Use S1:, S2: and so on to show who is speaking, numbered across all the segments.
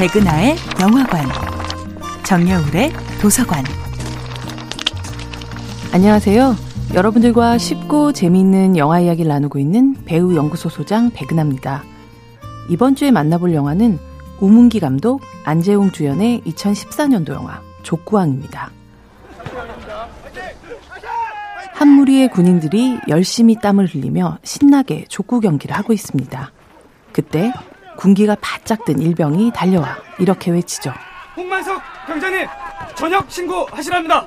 S1: 백은하의 영화관, 정여울의 도서관.
S2: 안녕하세요. 여러분들과 쉽고 재미있는 영화 이야기를 나누고 있는 배우 연구소 소장 백은하입니다. 이번 주에 만나볼 영화는 우문기 감독, 안재홍 주연의 2014년도 영화 족구왕입니다. 한 무리의 군인들이 열심히 땀을 흘리며 신나게 족구 경기를 하고 있습니다. 그때 군기가 바짝 든 일병이 달려와 이렇게 외치죠.
S3: 홍만섭 병장님 전역 신고하시랍니다.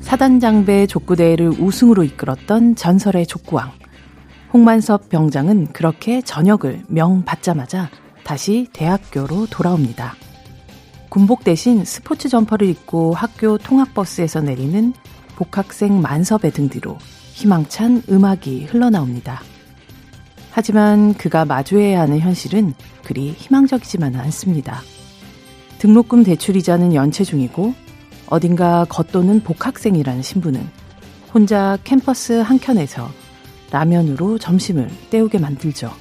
S2: 사단장배 족구대회를 우승으로 이끌었던 전설의 족구왕. 홍만섭 병장은 그렇게 전역을 명 받자마자 다시 대학교로 돌아옵니다. 군복 대신 스포츠 점퍼를 입고 학교 통학버스에서 내리는 복학생 만섭의 등 뒤로 희망찬 음악이 흘러나옵니다. 하지만 그가 마주해야 하는 현실은 그리 희망적이지만은 않습니다. 등록금 대출이자는 연체 중이고 어딘가 겉도는 복학생이라는 신부는 혼자 캠퍼스 한켠에서 라면으로 점심을 때우게 만들죠.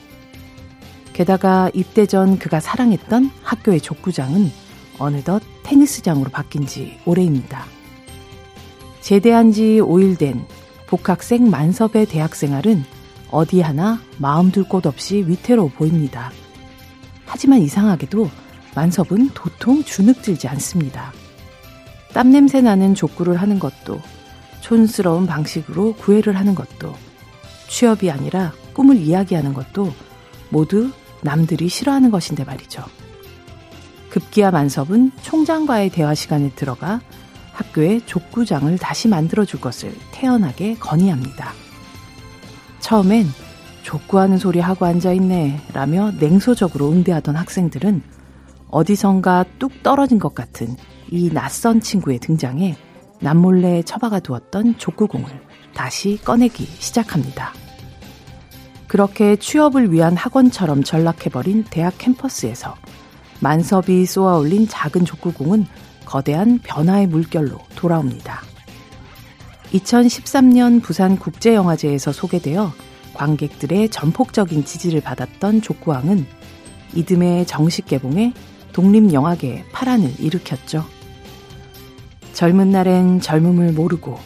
S2: 게다가 입대 전 그가 사랑했던 학교의 족구장은 어느덧 테니스장으로 바뀐 지 오래입니다. 제대한 지 5일 된 복학생 만섭의 대학 생활은 어디 하나 마음 둘 곳 없이 위태로워 보입니다. 하지만 이상하게도 만섭은 도통 주눅들지 않습니다. 땀냄새 나는 족구를 하는 것도 촌스러운 방식으로 구애를 하는 것도 취업이 아니라 꿈을 이야기하는 것도 모두 남들이 싫어하는 것인데 말이죠. 급기야 만섭은 총장과의 대화 시간에 들어가 학교에 족구장을 다시 만들어줄 것을 태연하게 건의합니다. 처음엔 족구하는 소리 하고 앉아있네 라며 냉소적으로 응대하던 학생들은 어디선가 뚝 떨어진 것 같은 이 낯선 친구의 등장에 남몰래 처박아 두었던 족구공을 다시 꺼내기 시작합니다. 그렇게 취업을 위한 학원처럼 전락해버린 대학 캠퍼스에서 만섭이 쏘아 올린 작은 족구공은 거대한 변화의 물결로 돌아옵니다. 2013년 부산 국제영화제에서 소개되어 관객들의 전폭적인 지지를 받았던 족구왕은 이듬해 정식 개봉해 독립영화계에 파란을 일으켰죠. 젊은 날엔 젊음을 모르고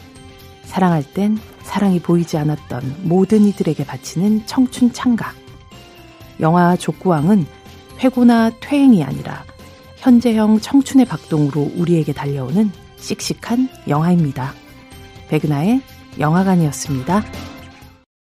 S2: 사랑할 땐 사랑이 보이지 않았던 모든 이들에게 바치는 청춘 창각. 영화 족구왕은 회고나 퇴행이 아니라 현재형 청춘의 박동으로 우리에게 달려오는 씩씩한 영화입니다. 백은하의 영화관이었습니다.